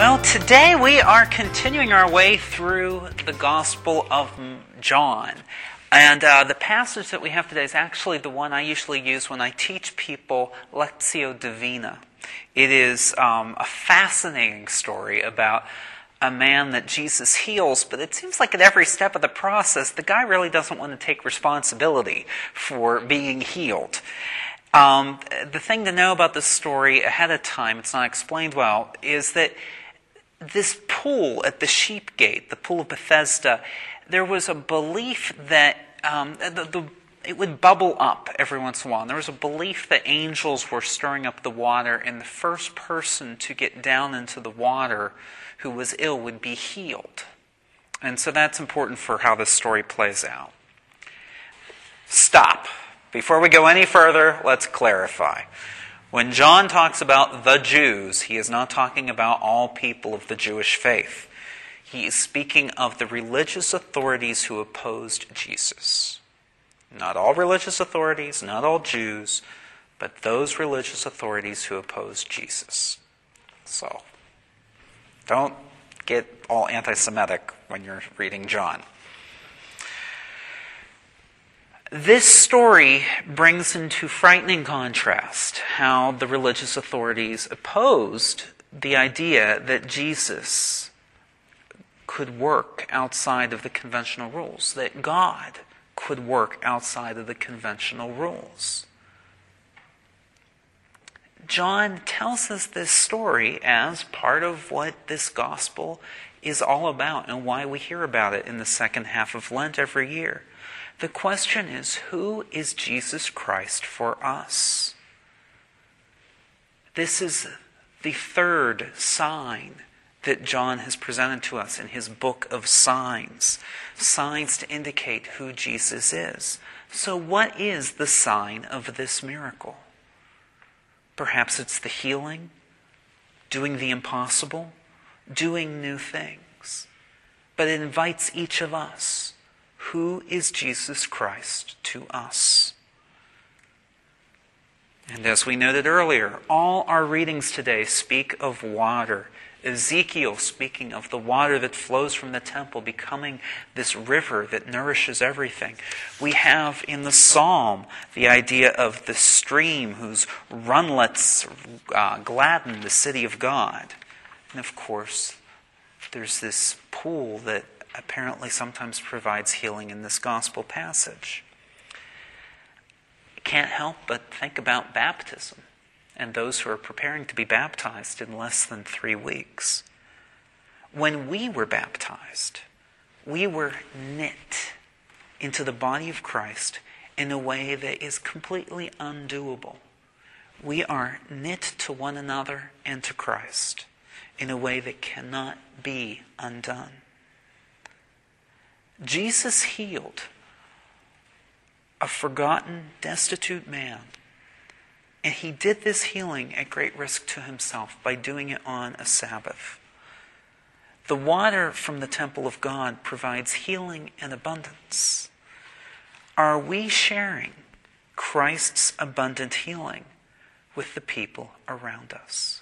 Well, today we are continuing our way through the Gospel of John. And uh, the passage that we have today is actually the one I usually use when I teach people Lectio Divina. It is um, a fascinating story about a man that Jesus heals, but it seems like at every step of the process, the guy really doesn't want to take responsibility for being healed. Um, the thing to know about this story ahead of time, it's not explained well, is that this pool at the sheep gate, the pool of Bethesda, there was a belief that um, the, the, it would bubble up every once in a while. And there was a belief that angels were stirring up the water, and the first person to get down into the water who was ill would be healed. And so that's important for how this story plays out. Stop. Before we go any further, let's clarify. When John talks about the Jews, he is not talking about all people of the Jewish faith. He is speaking of the religious authorities who opposed Jesus. Not all religious authorities, not all Jews, but those religious authorities who opposed Jesus. So, don't get all anti Semitic when you're reading John. This story brings into frightening contrast how the religious authorities opposed the idea that Jesus could work outside of the conventional rules, that God could work outside of the conventional rules. John tells us this story as part of what this gospel is all about and why we hear about it in the second half of Lent every year. The question is who is Jesus Christ for us? This is the third sign that John has presented to us in his book of signs. Signs to indicate who Jesus is. So, what is the sign of this miracle? Perhaps it's the healing, doing the impossible, doing new things. But it invites each of us who is Jesus Christ to us? And as we noted earlier, all our readings today speak of water. Ezekiel speaking of the water that flows from the temple becoming this river that nourishes everything. We have in the psalm the idea of the stream whose runlets uh, gladden the city of God. And of course, there's this pool that apparently sometimes provides healing in this gospel passage. Can't help but think about baptism and those who are preparing to be baptized in less than three weeks. When we were baptized, we were knit into the body of Christ in a way that is completely undoable. We are knit to one another and to Christ in a way that cannot be undone. Jesus healed a forgotten, destitute man and he did this healing at great risk to himself by doing it on a Sabbath. The water from the temple of God provides healing and abundance. Are we sharing Christ's abundant healing with the people around us?